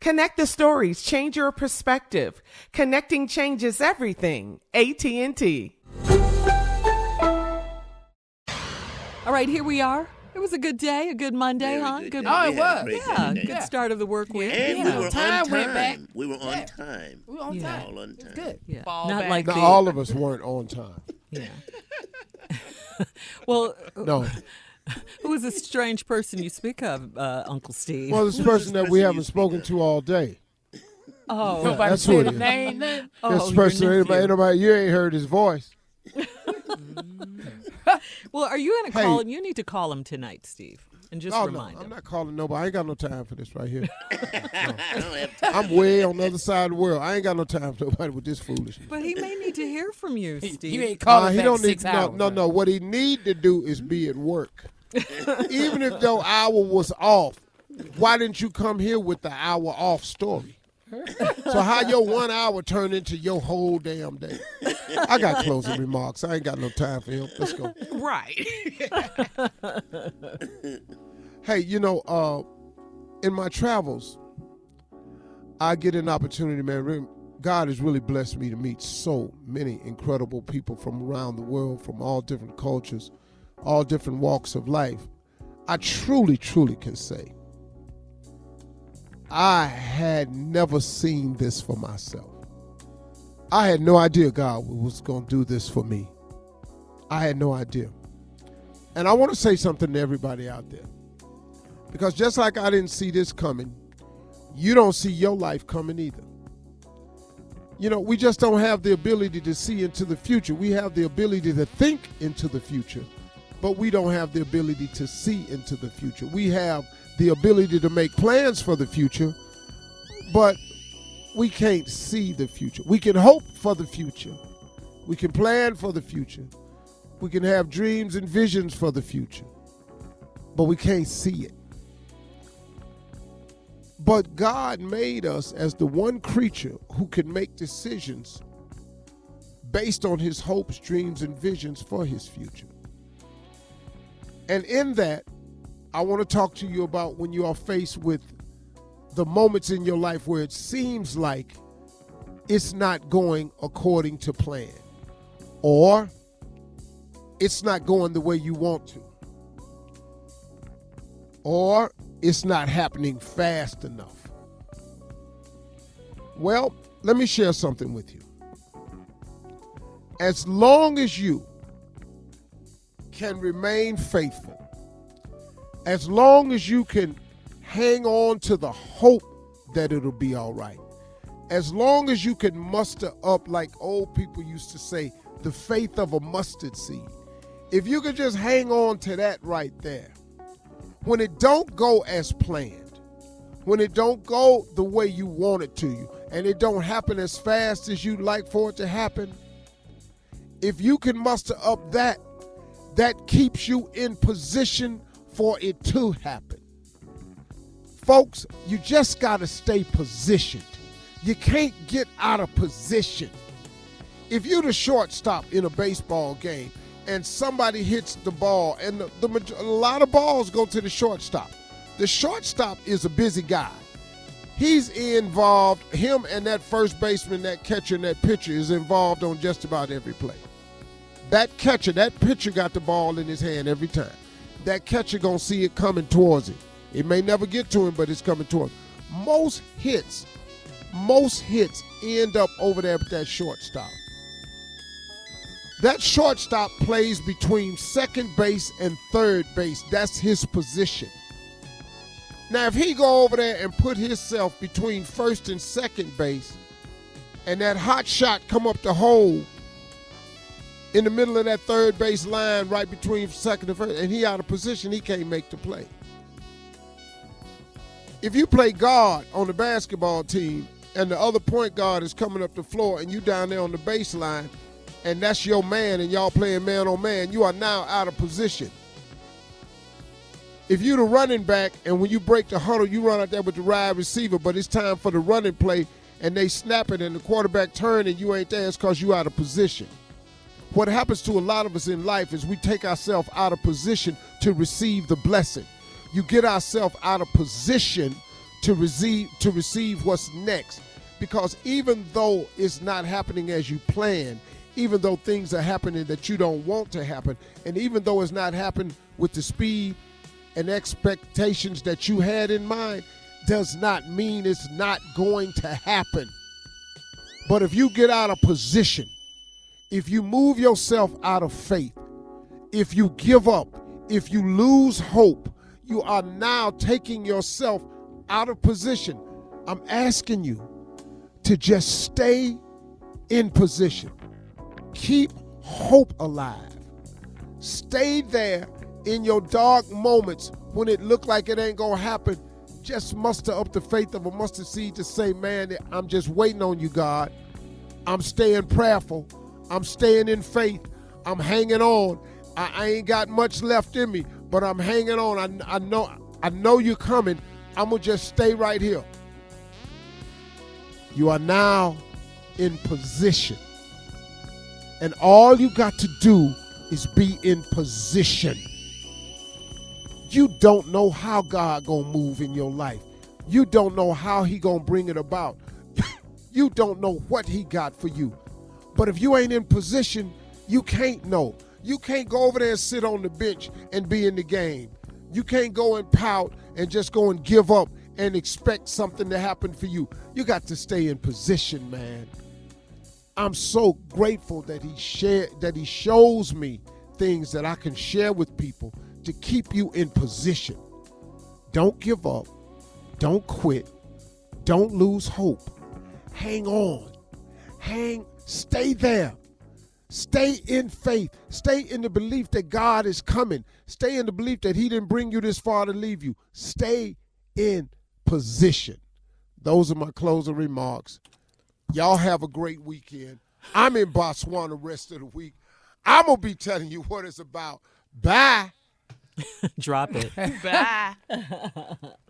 Connect the stories, change your perspective. Connecting changes everything. AT&T. All right, here we are. It was a good day, a good Monday, Very huh? good Good. Oh, it We had a was. great Yeah, day. good start of the work week. And yeah. we were Time on went time. back. We were on Yeah. time. We were on Yeah. time. All on time. good. Yeah. Fall Not back. like Now, the all of us weren't on time. yeah. well, No. who is this strange person you speak of, uh, Uncle Steve? Well, this Who's person this that we haven't spoken to all day. oh, Nobody that's said who it his is. name. Nothing. oh, this your person, ain't nephew. nobody, ain't you ain't heard his voice. Well, are you going to Hey. call him? You need to call him tonight, Steve, and just Oh, no, remind I'm him. not calling nobody. I ain't got no time for this right here. I don't have time. I'm way on the other side of the world. I ain't got no time for nobody with this foolishness. But he may need to hear from you, He, Steve. you ain't calling Nah, he back don't need six no, hours. no, no. What he need to do is be at work. Even if your hour was off, why didn't you come here with the hour off story? So how your one hour turn into your whole damn day? I got closing remarks. I ain't got no time for him. Let's go. Right. Hey, you know, uh, in my travels, I get an opportunity, man. God has really blessed me to meet so many incredible people from around the world, from all different cultures, all different walks of life. I truly, truly can say I had never seen this for myself. I had no idea God was going to do this for me. I had no idea. And I want to say something to everybody out there. Because just like I didn't see this coming, you don't see your life coming either. You know, we just don't have the ability to see into the future. We have the ability to think into the future, but we don't have the ability to see into the future. We have the ability to make plans for the future, but we can't see the future. We can hope for the future. We can plan for the future. We can have dreams and visions for the future, but we can't see it. But God made us as the one creature who can make decisions based on his hopes, dreams, and visions for his future. And in that, I want to talk to you about when you are faced with the moments in your life where it seems like it's not going according to plan or it's not going the way you want to or it's not happening fast enough. Well, let me share something with you. As long as you can remain faithful, as long as you can hang on to the hope that it'll be all right, as long as you can muster up, like old people used to say, the faith of a mustard seed, if you can just hang on to that right there, when it don't go as planned, when it don't go the way you want it to you, and it don't happen as fast as you'd like for it to happen, if you can muster up that, that keeps you in position for it to happen. Folks, you just got to stay positioned. You can't get out of position. If you're the shortstop in a baseball game and somebody hits the ball, and the, the, a lot of balls go to the shortstop, the shortstop is a busy guy. He's involved, him and that first baseman, that catcher, and that pitcher is involved on just about every play. That catcher, that pitcher got the ball in his hand every time. That catcher gonna see it coming towards him. It may never get to him, but it's coming towards him. Most hits, most hits end up over there with that shortstop. That shortstop plays between second base and third base. That's his position. Now, if he go over there and put himself between first and second base, and that hot shot come up the hole in the middle of that third base line, right between second and first, and he out of position, he can't make the play. If you play guard on the basketball team, and the other point guard is coming up the floor, and you down there on the baseline, and that's your man, and y'all playing man on man, you are now out of position. If you're the running back, and when you break the huddle, you run out there with the wide receiver, but it's time for the running play, and they snap it, and the quarterback turn, and you ain't there, it's because you out of position. What happens to a lot of us in life is we take ourselves out of position to receive the blessing. You get ourselves out of position to receive to receive what's next. Because even though it's not happening as you plan, even though things are happening that you don't want to happen, and even though it's not happening with the speed and expectations that you had in mind, does not mean it's not going to happen. But if you get out of position, if you move yourself out of faith, if you give up, if you lose hope, you are now taking yourself out of position. I'm asking you to just stay in position. Keep hope alive. Stay there in your dark moments when it looked like it ain't gonna happen. Just muster up the faith of a mustard seed to say, man, I'm just waiting on you, God. I'm staying prayerful. I'm staying in faith. I'm hanging on. I, I ain't got much left in me, but I'm hanging on. I, I know I know you're coming. I'm gonna just stay right here. You are now in position. And all you got to do is be in position. You don't know how God gonna move in your life. You don't know how he gonna bring it about. you don't know what he got for you. But if you ain't in position, you can't know. You can't go over there and sit on the bench and be in the game. You can't go and pout and just go and give up and expect something to happen for you. You got to stay in position, man. I'm so grateful that he share that he shows me things that I can share with people to keep you in position. Don't give up. Don't quit. Don't lose hope. Hang on. Hang stay there. Stay in faith. Stay in the belief that God is coming. Stay in the belief that He didn't bring you this far to leave you. Stay in position. Those are my closing remarks. Y'all have a great weekend. I'm in Botswana the rest of the week. I'm going to be telling you what it's about. Bye. Drop it. Bye.